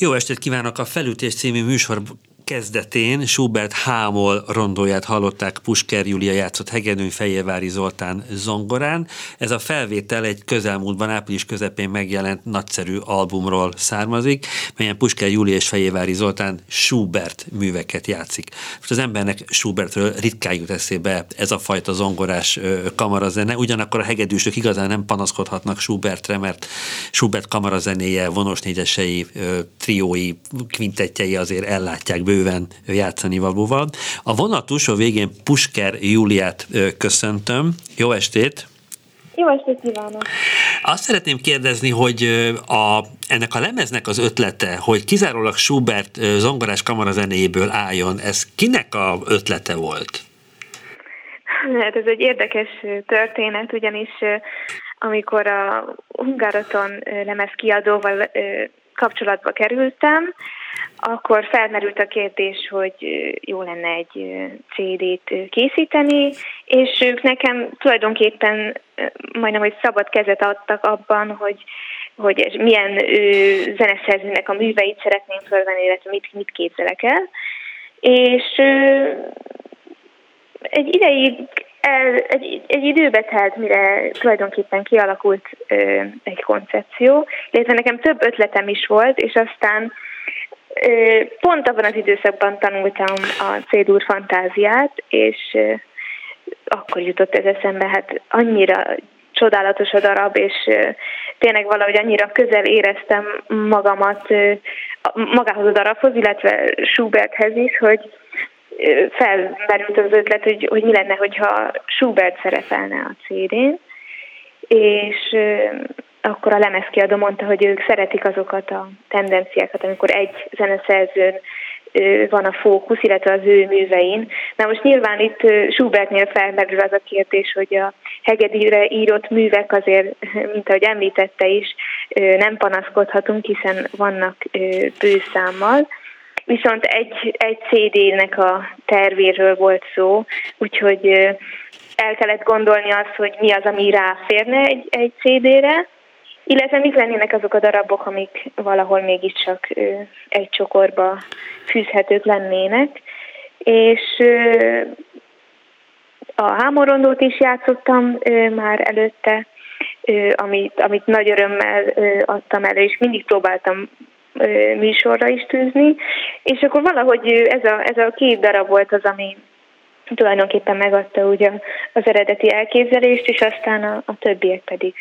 Jó estét kívánok! A Felütés című műsor kezdetén Schubert Hámol rondóját hallották Pusker Júlia játszott Hegedűn Fejévári Zoltán zongorán. Ez a felvétel egy közelmúltban április közepén megjelent nagyszerű albumról származik, melyen Pusker Júlia és Fejévári Zoltán Schubert műveket játszik. Most az embernek Schubertről ritkán jut eszébe ez a fajta zongorás kamarazene, ugyanakkor a hegedűsök igazán nem panaszkodhatnak Schubertre, mert Schubert kamarazenéje, vonos négyesei, triói, kvintettjei azért ellátják bő bőven játszani valóval. A vonatúsó végén Pusker Júliát köszöntöm. Jó estét! Jó estét kívánok! Azt szeretném kérdezni, hogy a, ennek a lemeznek az ötlete, hogy kizárólag Schubert zongorás kamarazenéjéből álljon, ez kinek a ötlete volt? Hát ez egy érdekes történet, ugyanis amikor a Hungáraton lemez kiadóval kapcsolatba kerültem, akkor felmerült a kérdés, hogy jó lenne egy CD-t készíteni, és ők nekem tulajdonképpen majdnem, hogy szabad kezet adtak abban, hogy, hogy milyen zeneszerzőnek a műveit szeretném fölvenni, illetve mit, mit képzelek el. És egy ideig el, egy, egy időbe telt, mire tulajdonképpen kialakult egy koncepció, illetve nekem több ötletem is volt, és aztán pont abban az időszakban tanultam a C-dur fantáziát, és akkor jutott ez eszembe, hát annyira csodálatos a darab, és tényleg valahogy annyira közel éreztem magamat magához a darabhoz, illetve Schuberthez is, hogy felmerült az ötlet, hogy, hogy mi lenne, hogyha Schubert szerepelne a CD-n, és akkor a lemezkiadó mondta, hogy ők szeretik azokat a tendenciákat, amikor egy zeneszerzőn van a fókusz, illetve az ő művein. Na most nyilván itt Schubertnél felmerül az a kérdés, hogy a hegedűre írott művek azért, mint ahogy említette is, nem panaszkodhatunk, hiszen vannak bőszámmal, viszont egy, egy CD-nek a tervéről volt szó, úgyhogy el kellett gondolni azt, hogy mi az, ami ráférne egy, egy CD-re, illetve mik lennének azok a darabok, amik valahol mégiscsak egy csokorba fűzhetők lennének. És a hámorondót is játszottam már előtte, amit, amit nagy örömmel adtam elő, és mindig próbáltam műsorra is tűzni, és akkor valahogy ez a, ez a két darab volt az, ami tulajdonképpen megadta ugye az eredeti elképzelést, és aztán a, a többiek pedig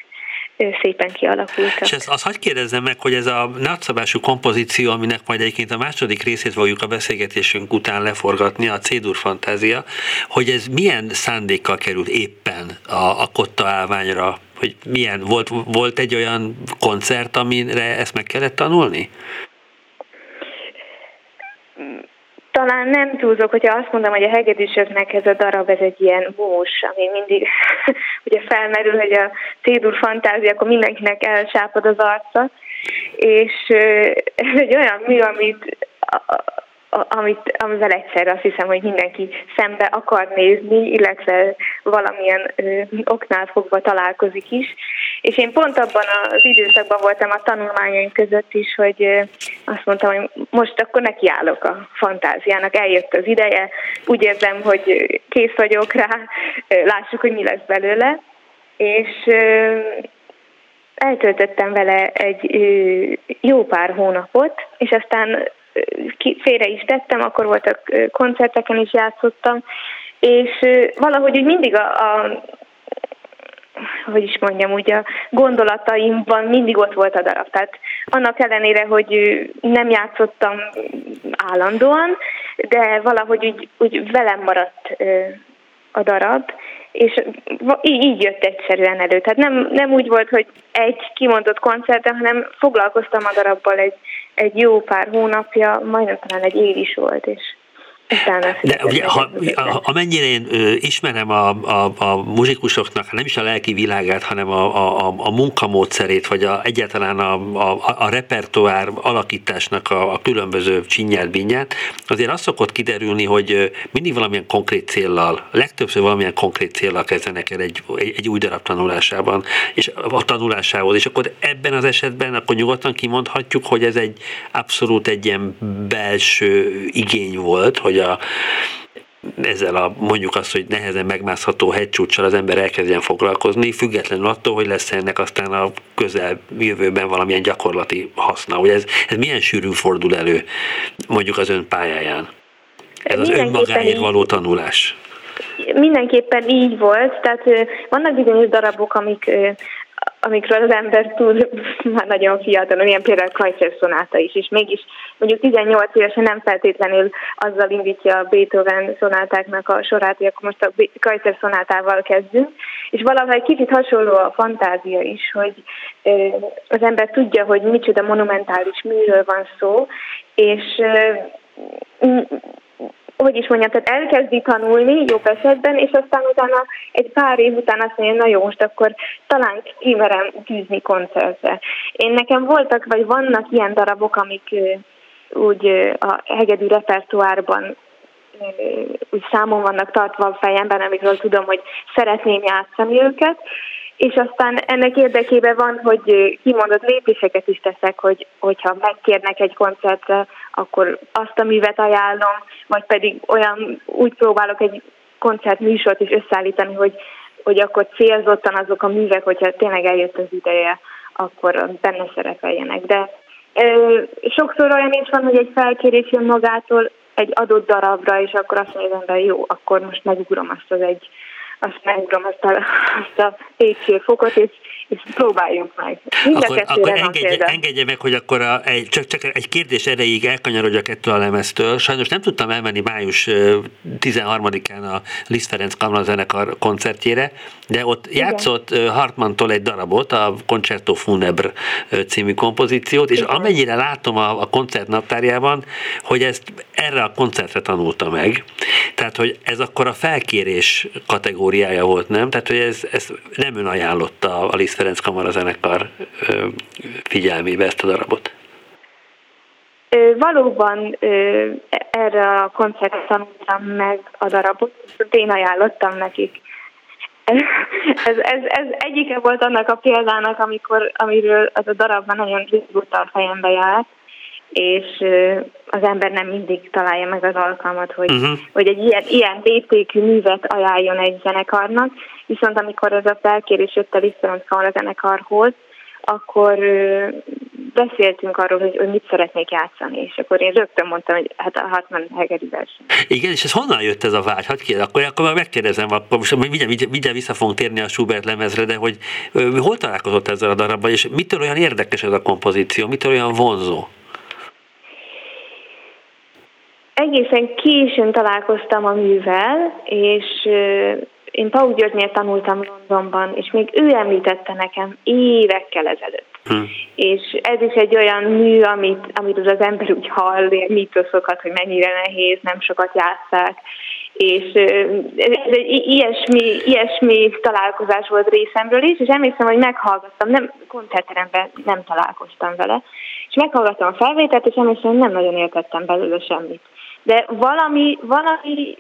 szépen kialakultak. És ezt azt hagyd kérdezzem meg, hogy ez a nagyszabású kompozíció, aminek majd egyébként a második részét fogjuk a beszélgetésünk után leforgatni, a Cédur fantázia, hogy ez milyen szándékkal került éppen a, a kotta állványra hogy milyen, volt, volt egy olyan koncert, amire ezt meg kellett tanulni? Talán nem túlzok, hogyha azt mondom, hogy a hegedűsöknek ez a darab, ez egy ilyen mús, ami mindig ugye felmerül, hogy a cédur fantázia, akkor mindenkinek elsápad az arca, és ez egy olyan mű, amit amit, amivel egyszer azt hiszem, hogy mindenki szembe akar nézni, illetve valamilyen oknál fogva találkozik is. És én pont abban az időszakban voltam a tanulmányaim között is, hogy azt mondtam, hogy most akkor nekiállok a fantáziának, eljött az ideje, úgy érzem, hogy kész vagyok rá, lássuk, hogy mi lesz belőle. És eltöltöttem vele egy jó pár hónapot, és aztán félre is tettem, akkor voltak koncerteken is játszottam, és valahogy úgy mindig a, a hogy is mondjam, úgy a gondolataimban mindig ott volt a darab. Tehát annak ellenére, hogy nem játszottam állandóan, de valahogy úgy, úgy velem maradt a darab, és így jött egyszerűen elő. Tehát nem, nem úgy volt, hogy egy kimondott koncerten, hanem foglalkoztam a darabbal egy, egy jó pár hónapja, majdnem talán egy év is volt, és De ugye, ha, amennyire én ö, ismerem a, a, a muzsikusoknak, nem is a lelki világát, hanem a, a, a munkamódszerét, vagy a, egyáltalán a, a, a repertoár alakításnak a, a különböző csinyát, binyát, azért az szokott kiderülni, hogy mindig valamilyen konkrét céllal, legtöbbször valamilyen konkrét céllal kezdenek el egy, egy, egy új darab tanulásában, és a tanulásához, és akkor ebben az esetben akkor nyugodtan kimondhatjuk, hogy ez egy abszolút egy ilyen belső igény volt, hogy a, ezzel a mondjuk azt, hogy nehezen megmászható hegycsúccsal az ember elkezdjen foglalkozni, függetlenül attól, hogy lesz ennek aztán a közel jövőben valamilyen gyakorlati haszna. Hogy ez, ez milyen sűrűn fordul elő mondjuk az ön pályáján? Ez az önmagáért való tanulás. Mindenképpen így volt, tehát vannak bizonyos darabok, amik amikről az ember tud már nagyon fiatalon, ilyen például Kajszer szonáta is, és mégis mondjuk 18 évesen nem feltétlenül azzal indítja a Beethoven szonátáknak a sorát, hogy akkor most a Kajszer szonátával kezdünk, és valahogy kicsit hasonló a fantázia is, hogy az ember tudja, hogy micsoda monumentális műről van szó, és hogy is mondjam, tehát elkezdi tanulni jobb esetben, és aztán utána egy pár év után azt mondja, na jó, most akkor talán kimerem tűzni koncertre. Én nekem voltak, vagy vannak ilyen darabok, amik úgy a hegedű repertoárban úgy számon vannak tartva a fejemben, amikről tudom, hogy szeretném játszani őket, és aztán ennek érdekében van, hogy kimondott lépéseket is teszek, hogy, hogyha megkérnek egy koncertre, akkor azt a művet ajánlom, vagy pedig olyan, úgy próbálok egy koncertműsort is összeállítani, hogy, hogy akkor célzottan azok a művek, hogyha tényleg eljött az ideje, akkor benne szerepeljenek. De ö, sokszor olyan is van, hogy egy felkérés jön magától egy adott darabra, és akkor azt mondja hogy jó, akkor most megugrom azt az egy azt megugrom azt a, azt a fokot, és, és próbáljuk meg. Mind akkor, akkor engedje, engedje meg, hogy akkor a, egy, csak, csak egy kérdés erejéig elkanyarodjak ettől a lemeztől. Sajnos nem tudtam elmenni május 13-án a Liszt Ferenc Kamra zenekar koncertjére, de ott Igen. játszott Hartmantól egy darabot, a Concerto Funebre című kompozíciót, és Igen. amennyire látom a, a koncert naptárjában, hogy ezt erre a koncertre tanulta meg. Tehát, hogy ez akkor a felkérés kategóriája volt, nem? Tehát, hogy ez, ez nem ön ajánlotta a Liszt Ferenc Kamara zenekar figyelmébe ezt a darabot. Valóban erre a koncertre tanultam meg a darabot, én ajánlottam nekik. Ez, ez, ez egyike volt annak a példának, amikor, amiről az a darab már nagyon régóta a fejembe járt, és az ember nem mindig találja meg az alkalmat, hogy, uh-huh. hogy egy ilyen, ilyen léptékű művet ajánljon egy zenekarnak, viszont amikor ez a felkérés jött a Lisztoronc a zenekarhoz, akkor beszéltünk arról, hogy, hogy mit szeretnék játszani, és akkor én rögtön mondtam, hogy hát a Hatman Hegeri verseny. Igen, és ez honnan jött ez a vágy? Hát kérdez, akkor, akkor már megkérdezem, akkor most mindjárt, mindjárt vissza fogunk térni a Schubert lemezre, de hogy hol találkozott ezzel a darabban, és mitől olyan érdekes ez a kompozíció, mitől olyan vonzó? Egészen későn találkoztam a művel, és én Pau Györgynél tanultam Londonban, és még ő említette nekem évekkel ezelőtt. Hmm. És ez is egy olyan mű, amit, amit az ember úgy hall, mitoszokat, hogy mennyire nehéz, nem sokat játszák. És ez egy ilyesmi, ilyesmi találkozás volt részemről is, és emlékszem, hogy meghallgattam, nem koncertteremben nem találkoztam vele, és meghallgattam a felvételt, és emlékszem, hogy nem nagyon értettem belőle semmit de valami, valami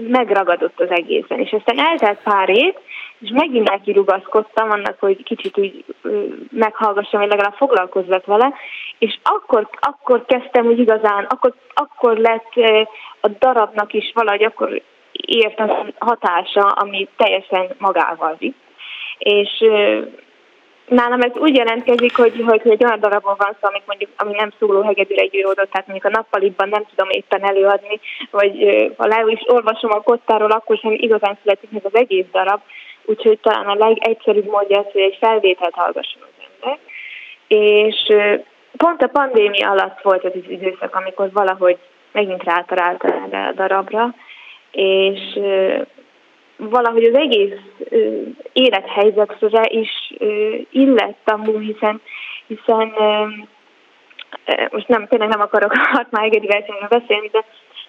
megragadott az egészen. És aztán eltelt pár év, és megint nekirugaszkodtam annak, hogy kicsit úgy meghallgassam, hogy legalább foglalkozzak vele, és akkor, akkor kezdtem úgy igazán, akkor, akkor lett a darabnak is valahogy akkor ért az hatása, ami teljesen magával vitt. És Nálam ez úgy jelentkezik, hogy, hogy, egy olyan darabon van szó, amit mondjuk, ami nem szóló hegedűre íródott, tehát mondjuk a nappaliban nem tudom éppen előadni, vagy ha le is olvasom a kottáról, akkor sem igazán születik meg az egész darab, úgyhogy talán a legegyszerűbb módja az, hogy egy felvételt hallgasson az ember. És pont a pandémia alatt volt ez az időszak, amikor valahogy megint rátaláltam erre a darabra, és valahogy az egész élethelyzetre is illett amúgy, hiszen, hiszen most nem, tényleg nem akarok a Hartmáigedi versenyről beszélni, de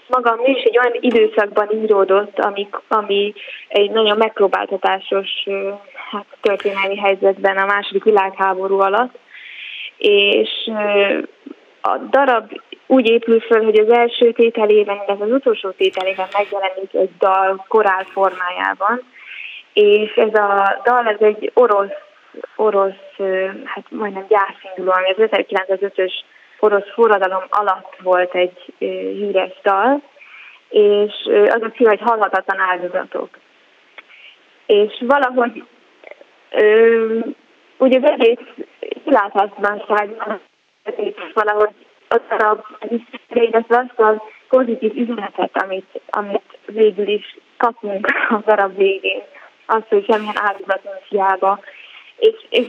maga a is egy olyan időszakban íródott, ami, ami egy nagyon megpróbáltatásos hát, történelmi helyzetben a második világháború alatt, és a darab úgy épül föl, hogy az első tételében, illetve az utolsó tételében megjelenik egy dal korál formájában, és ez a dal, ez egy orosz, orosz hát majdnem gyászinduló, ami az 1905-ös orosz forradalom alatt volt egy híres dal, és az a cím, hogy halhatatlan áldozatok. És valahogy ugye az egész kiláthatatlanság valahogy a darab, illetve azt a pozitív üzenetet, amit, amit végül is kapunk a darab végén, az, hogy semmilyen áldozat nincs hiába. És, és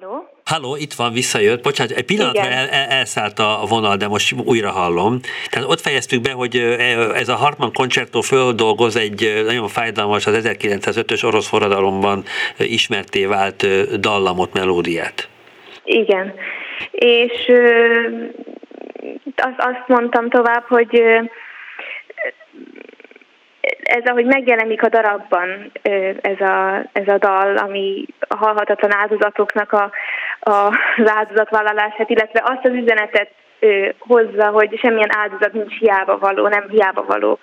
Halló? Halló, itt van, visszajött. Bocsánat, egy pillanatra el, el, elszállt a vonal, de most újra hallom. Tehát ott fejeztük be, hogy ez a Hartmann koncertó földolgoz egy nagyon fájdalmas, az 1905-ös orosz forradalomban ismerté vált dallamot, melódiát. Igen. És azt mondtam tovább, hogy ez ahogy megjelenik a darabban ez a, ez a dal, ami a halhatatlan áldozatoknak a, a, az áldozatvállalását, illetve azt az üzenetet hozza, hogy semmilyen áldozat nincs hiába való, nem hiába való.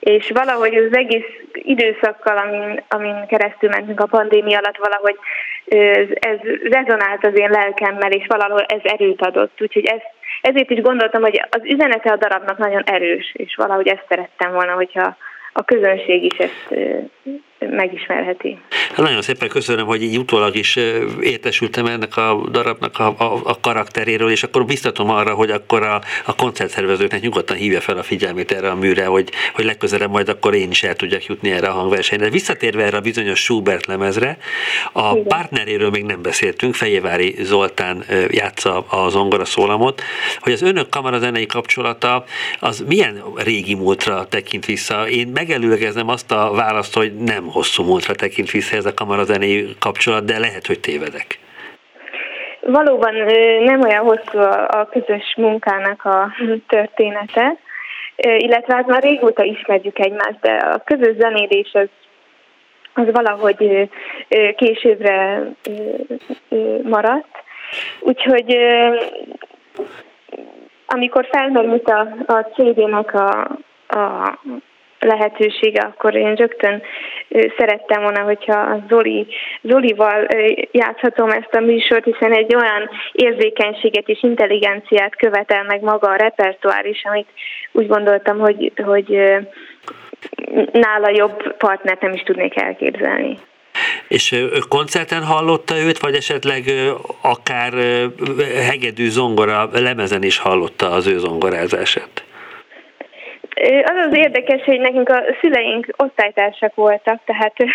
És valahogy az egész időszakkal, amin, amin keresztül mentünk a pandémia alatt, valahogy ez, ez rezonált az én lelkemmel, és valahol ez erőt adott. Úgyhogy ez, ezért is gondoltam, hogy az üzenete a darabnak nagyon erős, és valahogy ezt szerettem volna, hogyha a közönség is ezt megismerheti. Hát nagyon szépen köszönöm, hogy így utólag is értesültem ennek a darabnak a, a, a karakteréről, és akkor biztatom arra, hogy akkor a, a koncertszervezőknek nyugodtan hívja fel a figyelmét erre a műre, hogy, hogy legközelebb majd akkor én is el tudjak jutni erre a hangversenyre. Visszatérve erre a bizonyos Schubert lemezre, a Igen. partneréről még nem beszéltünk, Fejévári Zoltán játsza a zongora szólamot, hogy az önök kamarazenei kapcsolata az milyen régi múltra tekint vissza. Én megelőlegezem azt a választ, hogy nem hosszú múltra tekint vissza ez a kamarazenei kapcsolat, de lehet, hogy tévedek. Valóban nem olyan hosszú a közös munkának a története, illetve hát már régóta ismerjük egymást, de a közös zenélés az, az valahogy későbbre maradt. Úgyhogy amikor felmerült a, a CD-nek a, a lehetősége, akkor én rögtön szerettem volna, hogyha Zoli, Zolival játszhatom ezt a műsort, hiszen egy olyan érzékenységet és intelligenciát követel meg maga a repertoár is, amit úgy gondoltam, hogy, hogy nála jobb partnert nem is tudnék elképzelni. És koncerten hallotta őt, vagy esetleg akár hegedű zongora lemezen is hallotta az ő zongorázását? Az az érdekes, hogy nekünk a szüleink osztálytársak voltak, tehát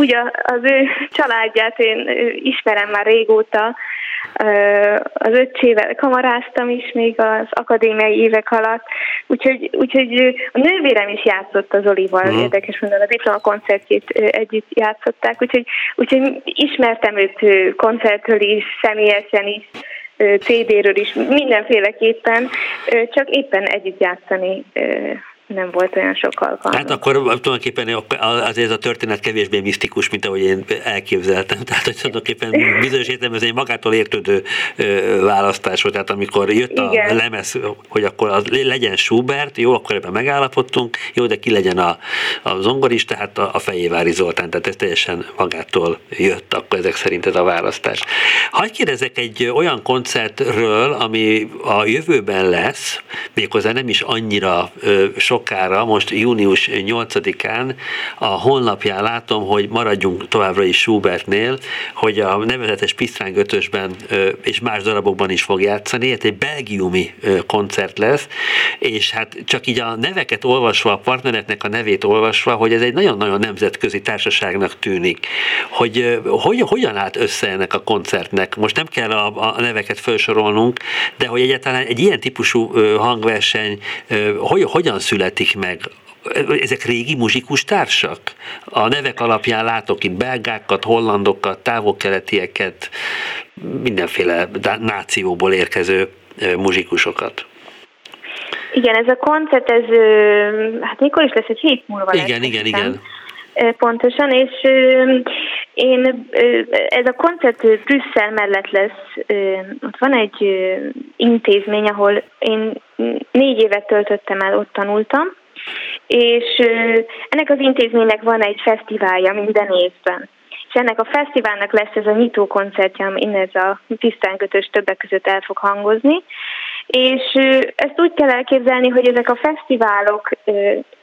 úgy az ő családját én ismerem már régóta. Az öccsével kamaráztam is még az akadémiai évek alatt, úgyhogy, úgyhogy a nővérem is játszott az Olival, uh-huh. érdekes mondani, a diploma koncertjét együtt játszották, úgyhogy, úgyhogy ismertem őt koncertől is, személyesen is, CD-ről is, mindenféleképpen, csak éppen együtt játszani nem volt olyan sok alkalom. Hát akkor tulajdonképpen azért ez a történet kevésbé misztikus, mint ahogy én elképzeltem. Tehát, hogy tulajdonképpen bizonyos értelemben ez egy magától értődő választás volt. Tehát amikor jött Igen. a lemez, hogy akkor az legyen Schubert, jó, akkor ebben megállapodtunk, jó, de ki legyen a, a zongoris, tehát a, a Fejévári Zoltán. Tehát ez teljesen magától jött akkor ezek szerint ez a választás. Hagyj kérdezek egy olyan koncertről, ami a jövőben lesz, méghozzá nem is annyira sok sokára, most június 8-án a honlapján látom, hogy maradjunk továbbra is Schubertnél, hogy a nevezetes Pisztráng ötösben és más darabokban is fog játszani, ez egy belgiumi koncert lesz, és hát csak így a neveket olvasva, a partnereknek a nevét olvasva, hogy ez egy nagyon-nagyon nemzetközi társaságnak tűnik. Hogy, hogy hogyan állt össze ennek a koncertnek? Most nem kell a, a neveket felsorolnunk, de hogy egyáltalán egy ilyen típusú hangverseny hogy, hogyan született születik meg ezek régi muzsikus társak? A nevek alapján látok itt belgákat, hollandokat, távol-keletieket, mindenféle nációból érkező muzsikusokat. Igen, ez a koncert, ez hát mikor is lesz, egy hét múlva Igen, lesz, igen, igen. Pontosan, és én, ez a koncert Brüsszel mellett lesz, ott van egy intézmény, ahol én négy évet töltöttem el, ott tanultam, és ennek az intézménynek van egy fesztiválja minden évben. És ennek a fesztiválnak lesz ez a nyitó koncertje, amin ez a tisztánkötös többek között el fog hangozni. És ezt úgy kell elképzelni, hogy ezek a fesztiválok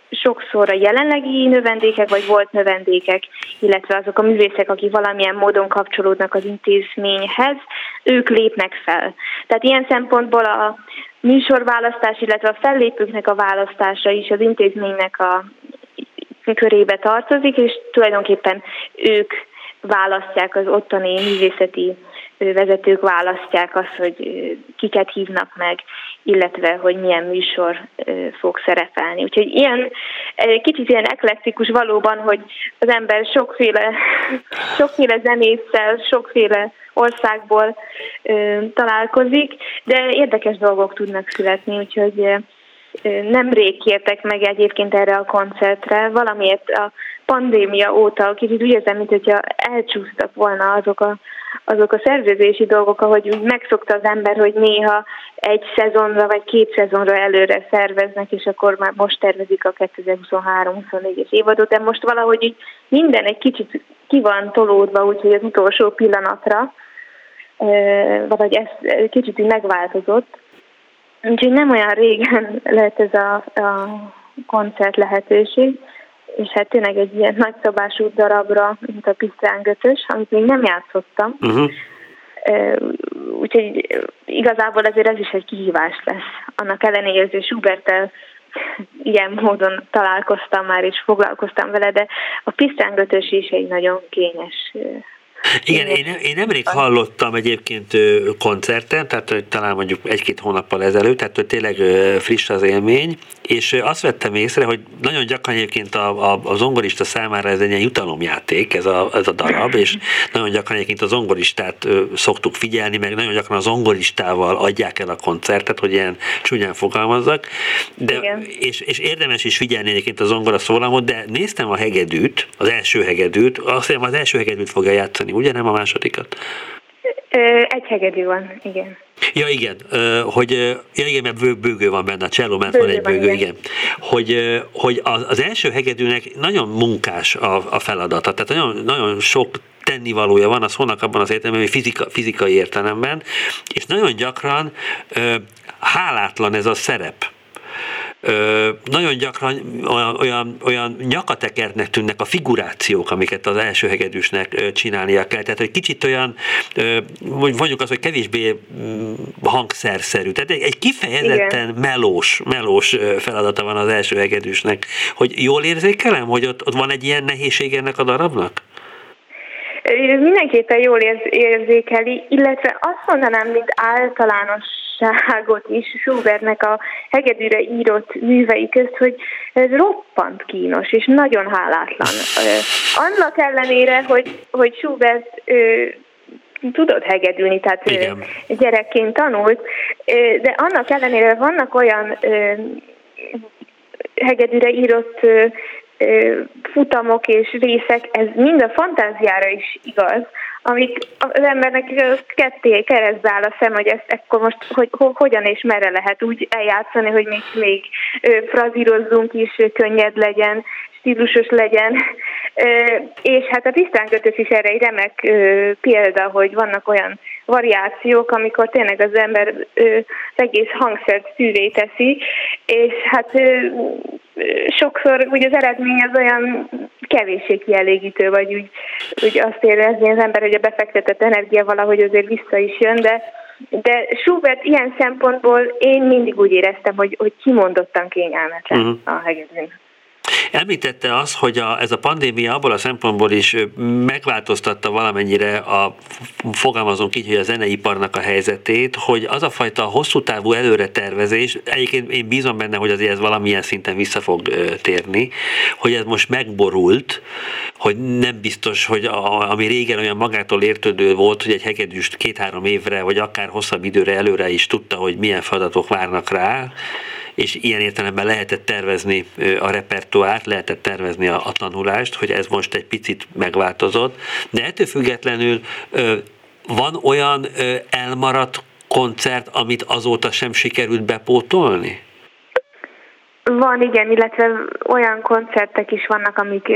sokszor a jelenlegi növendékek, vagy volt növendékek, illetve azok a művészek, akik valamilyen módon kapcsolódnak az intézményhez, ők lépnek fel. Tehát ilyen szempontból a műsorválasztás, illetve a fellépőknek a választása is az intézménynek a körébe tartozik, és tulajdonképpen ők választják az ottani művészeti vezetők választják azt, hogy kiket hívnak meg, illetve hogy milyen műsor fog szerepelni. Úgyhogy ilyen kicsit ilyen eklektikus valóban, hogy az ember sokféle, sokféle zenésszel, sokféle országból találkozik, de érdekes dolgok tudnak születni, úgyhogy nemrég kértek meg egyébként erre a koncertre, valamiért a pandémia óta kicsit úgy érzem, mint hogyha elcsúsztak volna azok a azok a szervezési dolgok, ahogy úgy megszokta az ember, hogy néha egy szezonra vagy két szezonra előre szerveznek, és akkor már most tervezik a 2023-24-es évadot, de most valahogy így minden egy kicsit ki van tolódva, úgyhogy az utolsó pillanatra, vagy ez kicsit így megváltozott. Úgyhogy nem olyan régen lehet ez a, a koncert lehetőség és hát tényleg egy ilyen nagyszabású darabra, mint a Götös, amit még nem játszottam. Uh-huh. Úgyhogy igazából ezért ez is egy kihívás lesz. Annak ellenére, hogy Schubertel ilyen módon találkoztam már, és foglalkoztam vele, de a Götös is egy nagyon kényes igen, én, én nemrég hallottam egyébként koncerten, tehát talán mondjuk egy-két hónappal ezelőtt, tehát hogy tényleg friss az élmény, és azt vettem észre, hogy nagyon gyakran egyébként a, a, a zongorista számára ez egy ilyen jutalomjáték, ez a, ez a darab, és nagyon gyakran egyébként a zongoristát szoktuk figyelni, meg nagyon gyakran a zongoristával adják el a koncertet, hogy ilyen csúnyán fogalmazzak, de, és, és érdemes is figyelni egyébként a zongora szólamot, de néztem a hegedűt, az első hegedűt, azt hiszem az első hegedűt fogja játszani, ugye nem a másodikat? Egy hegedű van, igen. Ja igen, hogy, ja igen, mert bőgő van benne, a cselló mert van egy bőgő, igen. igen. Hogy, hogy az első hegedűnek nagyon munkás a, a feladata, tehát nagyon, nagyon sok tennivalója van, az honnak abban az értelemben, hogy fizika, fizikai értelemben, és nagyon gyakran hálátlan ez a szerep ö, nagyon gyakran olyan, olyan, olyan nyakatekernek tűnnek a figurációk, amiket az első hegedűsnek csinálnia kell. Tehát, hogy kicsit olyan, mondjuk az, hogy kevésbé mm, hangszerszerű. Tehát egy, egy kifejezetten Igen. melós, melós feladata van az első hegedűsnek. Hogy jól érzékelem, hogy ott, ott van egy ilyen nehézség ennek a darabnak? Mindenképpen jól érzékeli, illetve azt mondanám, mint általános igazságot is Schubertnek a hegedűre írott művei közt, hogy ez roppant kínos és nagyon hálátlan. Annak ellenére, hogy, hogy Schubert tudott hegedülni, tehát Igen. gyerekként tanult, de annak ellenére vannak olyan hegedűre írott futamok és részek, ez mind a fantáziára is igaz, amik az embernek ketté keresztbe áll a szem, hogy ezt ekkor most hogy, hogyan és merre lehet úgy eljátszani, hogy még, még frazírozzunk is, könnyed legyen, stílusos legyen. És hát a tisztánkötős is erre egy remek példa, hogy vannak olyan variációk, amikor tényleg az ember az egész hangszert szűré teszi, és hát sokszor ugye az eredmény az olyan kevéssé kielégítő, vagy úgy, úgy azt érezni az ember, hogy a befektetett energia valahogy azért vissza is jön, de de Schubert ilyen szempontból én mindig úgy éreztem, hogy, hogy kimondottan kényelmetlen uh-huh. a hegedűn. Említette az, hogy a, ez a pandémia abból a szempontból is megváltoztatta valamennyire a, fogalmazunk így, hogy a zeneiparnak a helyzetét, hogy az a fajta hosszú távú előretervezés, egyébként én bízom benne, hogy azért ez valamilyen szinten vissza fog térni, hogy ez most megborult, hogy nem biztos, hogy a, ami régen olyan magától értődő volt, hogy egy hegedűst két-három évre, vagy akár hosszabb időre előre is tudta, hogy milyen feladatok várnak rá, és ilyen értelemben lehetett tervezni a repertoárt, lehetett tervezni a, a tanulást, hogy ez most egy picit megváltozott, de ettől függetlenül van olyan elmaradt koncert, amit azóta sem sikerült bepótolni? Van, igen, illetve olyan koncertek is vannak, amik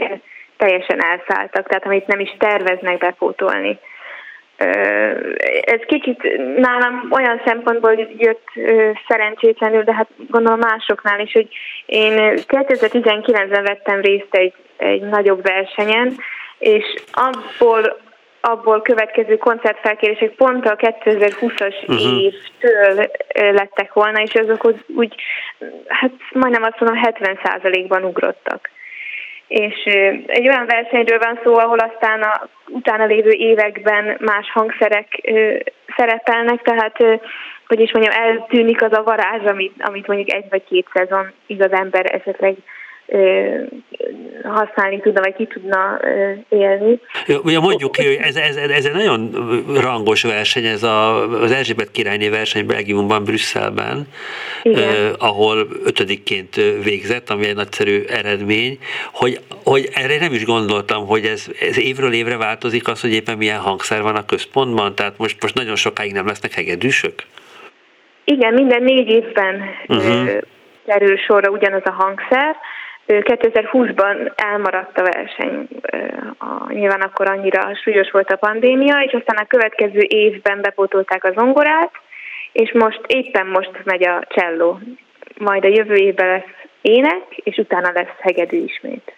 teljesen elszálltak, tehát amit nem is terveznek bepótolni. Ez kicsit nálam olyan szempontból jött szerencsétlenül, de hát gondolom másoknál is, hogy én 2019-ben vettem részt egy, egy nagyobb versenyen, és abból abból következő koncertfelkérések pont a 2020-as uh-huh. Mhm. évtől lettek volna, és azok úgy, hát majdnem azt mondom, 70%-ban ugrottak. És egy olyan versenyről van szó, ahol aztán a utána lévő években más hangszerek szerepelnek, tehát hogy is mondjam, eltűnik az a varázs, amit, amit mondjuk egy vagy két szezon igaz ember esetleg használni tudna, vagy ki tudna élni. Ugye mondjuk ki, hogy ez, ez, ez egy nagyon rangos verseny, ez a, az Erzsébet királyné verseny Belgiumban, Brüsszelben, eh, ahol ötödikként végzett, ami egy nagyszerű eredmény, hogy, hogy erre nem is gondoltam, hogy ez, ez évről évre változik az, hogy éppen milyen hangszer van a központban, tehát most, most nagyon sokáig nem lesznek hegedűsök? Igen, minden négy évben uh-huh. kerül sorra ugyanaz a hangszer, 2020-ban elmaradt a verseny, a, nyilván akkor annyira súlyos volt a pandémia, és aztán a következő évben bepótolták a zongorát, és most éppen most megy a cselló. Majd a jövő évben lesz ének, és utána lesz hegedű ismét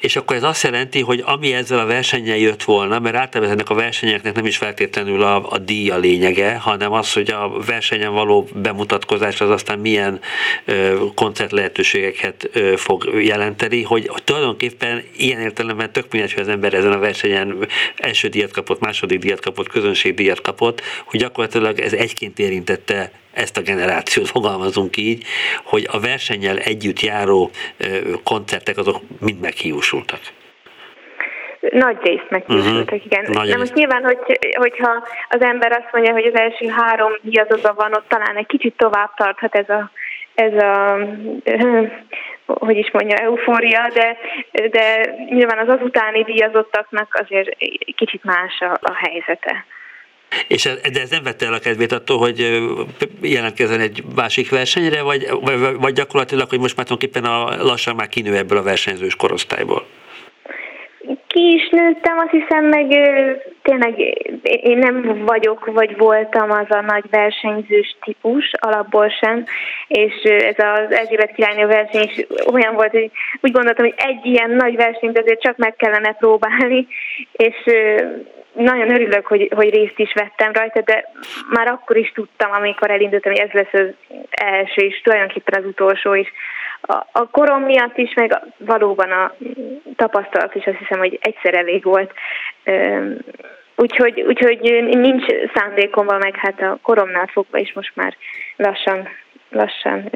és akkor ez azt jelenti, hogy ami ezzel a versenyen jött volna, mert általában ennek a versenyeknek nem is feltétlenül a, a díj lényege, hanem az, hogy a versenyen való bemutatkozás az aztán milyen ö, koncert lehetőségeket ö, fog jelenteni, hogy, tulajdonképpen ilyen értelemben tök mindegy, hogy az ember ezen a versenyen első díjat kapott, második díjat kapott, közönségdíjat kapott, hogy gyakorlatilag ez egyként érintette ezt a generációt fogalmazunk így, hogy a versennyel együtt járó koncertek azok mind meghiúsultak. Nagy részt meghiúsultak, uh-huh. igen. Nagy De most nyilván, hogy, hogyha az ember azt mondja, hogy az első három díjazóban van, ott talán egy kicsit tovább tarthat ez a, ez a hogy is mondja, eufória, de, de nyilván az azutáni díjazottaknak azért kicsit más a, a helyzete. És ez, de ez nem vette el a kedvét attól, hogy jelentkezzen egy másik versenyre, vagy, vagy, vagy gyakorlatilag, hogy most már tulajdonképpen a, lassan már kinő ebből a versenyzős korosztályból? Ki is nőttem, azt hiszem, meg tényleg én nem vagyok, vagy voltam az a nagy versenyzős típus, alapból sem, és ez az Erzsébet királynő verseny is olyan volt, hogy úgy gondoltam, hogy egy ilyen nagy versenyt azért csak meg kellene próbálni, és nagyon örülök, hogy, hogy részt is vettem rajta, de már akkor is tudtam, amikor elindultam, hogy ez lesz az első, és tulajdonképpen az utolsó is. A, a korom miatt is, meg valóban a tapasztalat is azt hiszem, hogy egyszer elég volt. Úgyhogy, úgyhogy nincs szándékomban, meg hát a koromnál fogva is most már lassan, lassan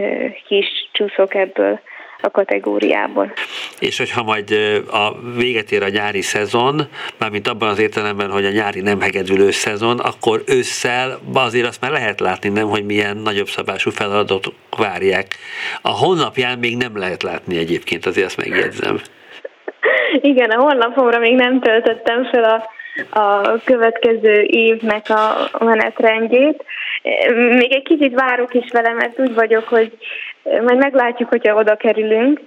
ki is csúszok ebből a kategóriából. És hogyha majd a véget ér a nyári szezon, mármint abban az értelemben, hogy a nyári nem hegedülő szezon, akkor ősszel azért azt már lehet látni, nem, hogy milyen nagyobb szabású feladatok várják. A honlapján még nem lehet látni egyébként, azért azt megjegyzem. Igen, a honlapomra még nem töltöttem fel a a következő évnek a menetrendjét. Még egy kicsit várok is vele, mert úgy vagyok, hogy majd meglátjuk, hogyha oda kerülünk.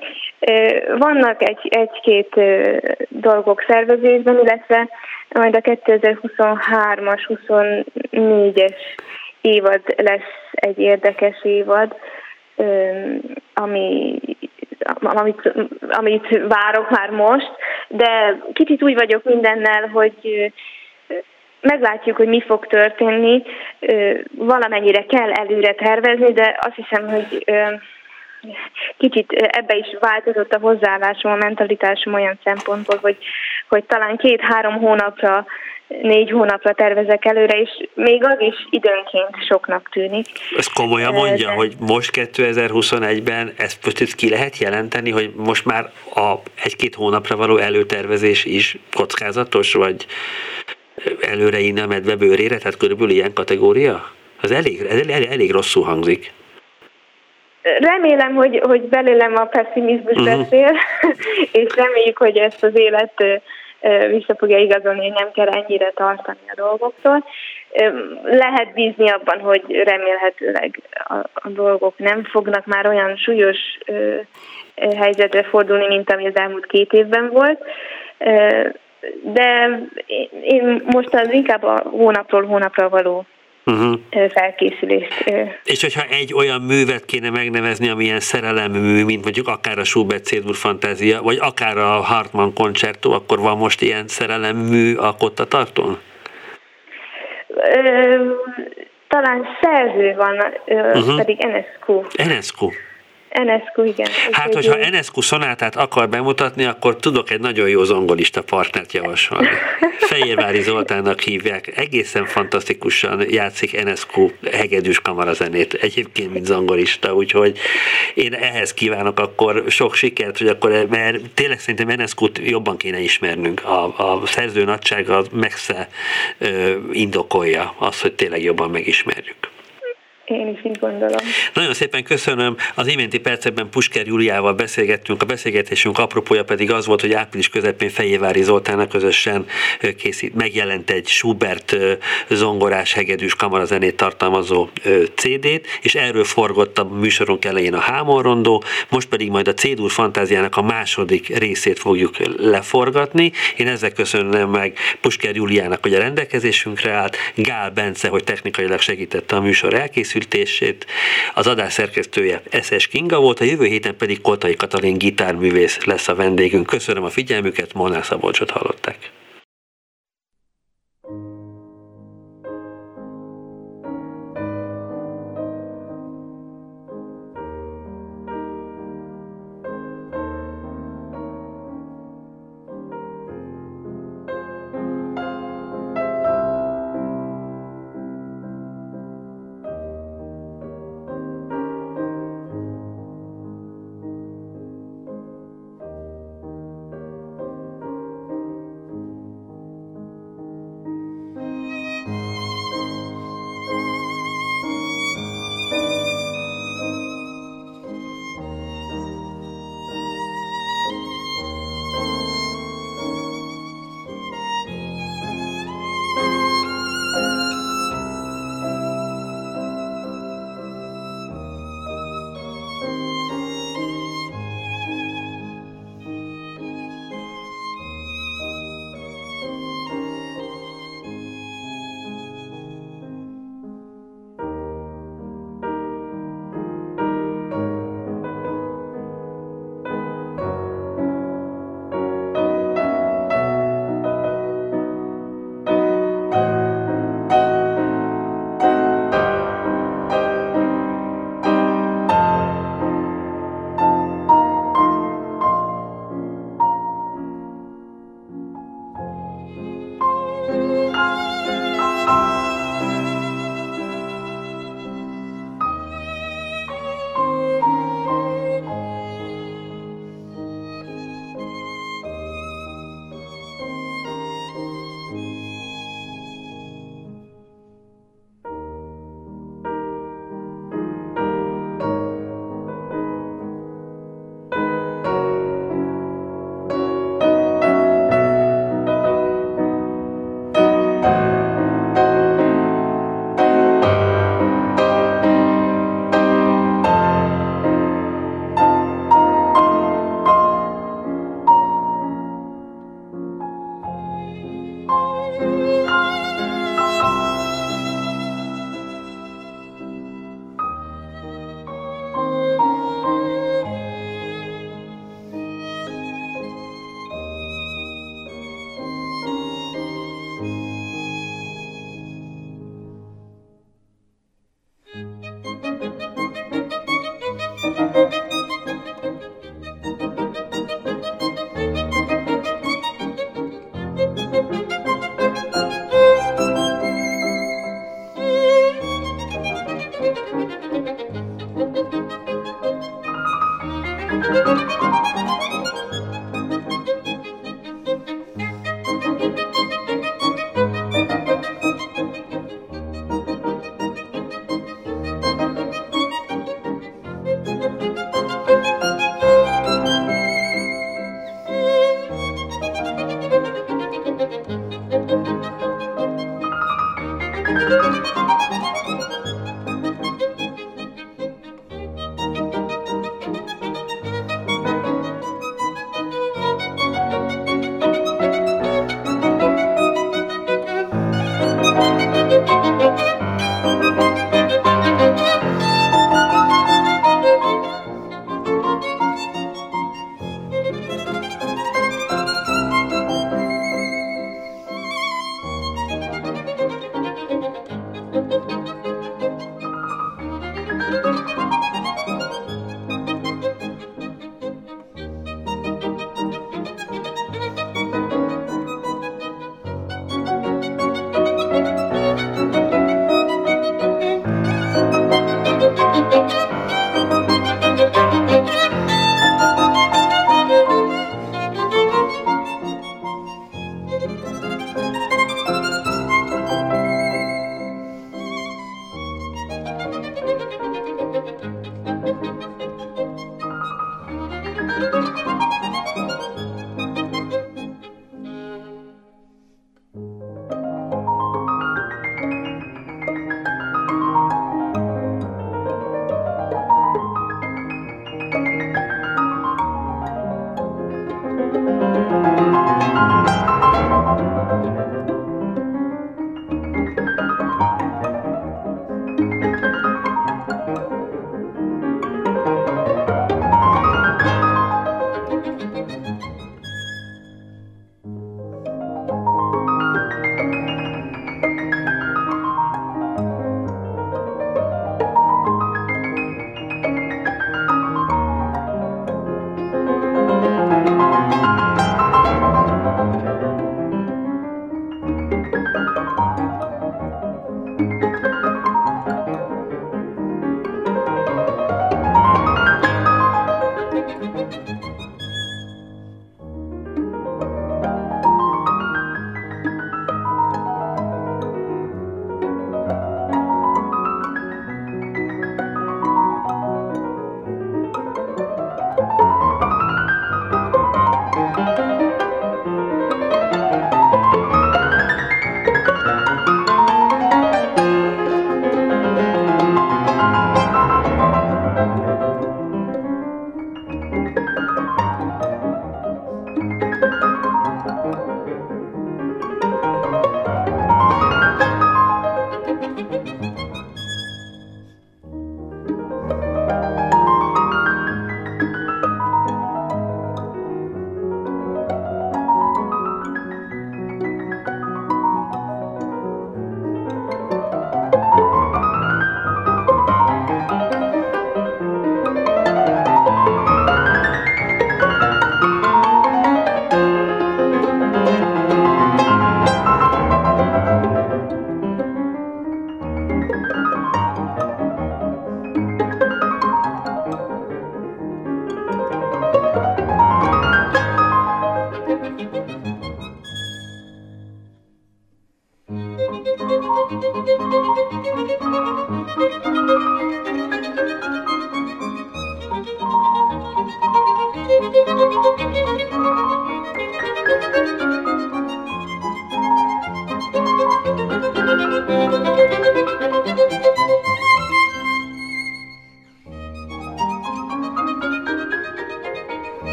Vannak egy, egy-két dolgok szervezésben, illetve majd a 2023-as, 24-es évad lesz egy érdekes évad, ami amit, amit várok már most, de kicsit úgy vagyok mindennel, hogy meglátjuk, hogy mi fog történni. Valamennyire kell előre tervezni, de azt hiszem, hogy kicsit ebbe is változott a hozzáállásom, a mentalitásom olyan szempontból, hogy, hogy talán két-három hónapra négy hónapra tervezek előre, és még az is időnként soknak tűnik. Ez komolyan mondja, De... hogy most 2021-ben ezt most itt ki lehet jelenteni, hogy most már a egy-két hónapra való előtervezés is kockázatos, vagy előre innen medve bőrére, tehát körülbelül ilyen kategória? Az elég, elég, elég rosszul hangzik. remélem, hogy, hogy belőlem a pessimizmus uh-huh. beszél, és reméljük, hogy ezt az élet vissza fogja igazolni, hogy nem kell ennyire tartani a dolgoktól. Lehet bízni abban, hogy remélhetőleg a, a dolgok nem fognak már olyan súlyos helyzetre fordulni, mint ami az elmúlt két évben volt. De én most az inkább a hónapról hónapra való uh-huh. felkészülést. És hogyha egy olyan művet kéne megnevezni, ami ilyen szerelemmű, mint mondjuk akár a Schubert Cédur Fantázia, vagy akár a Hartmann koncertó, akkor van most ilyen szerelemmű a Kottatartón? talán szerző van, uh-huh. pedig Enescu. Enescu. Enescu, igen. Hát, hogyha Enescu szonátát akar bemutatni, akkor tudok egy nagyon jó zongolista partnert javasolni. Fejérvári Zoltánnak hívják, egészen fantasztikusan játszik Enescu hegedűs kamarazenét, egyébként mint zongorista, úgyhogy én ehhez kívánok akkor sok sikert, hogy akkor, mert tényleg szerintem enescu jobban kéne ismernünk. A, a szerző nagysága messze ö, indokolja azt, hogy tényleg jobban megismerjük. Én is így gondolom. Nagyon szépen köszönöm. Az iménti percekben Pusker Juliával beszélgettünk. A beszélgetésünk apropója pedig az volt, hogy április közepén Fejévári Zoltának közösen készít, megjelent egy Schubert zongorás hegedűs kamarazenét tartalmazó CD-t, és erről forgott a műsorunk elején a Hámorrondó, most pedig majd a Cédur fantáziának a második részét fogjuk leforgatni. Én ezzel köszönöm meg Pusker Juliának, hogy a rendelkezésünkre állt, Gál Bence, hogy technikailag segítette a műsor elkészítését, készültését. Az adás szerkesztője SS Kinga volt, a jövő héten pedig Koltai Katalin gitárművész lesz a vendégünk. Köszönöm a figyelmüket, Molnár Szabolcsot hallották.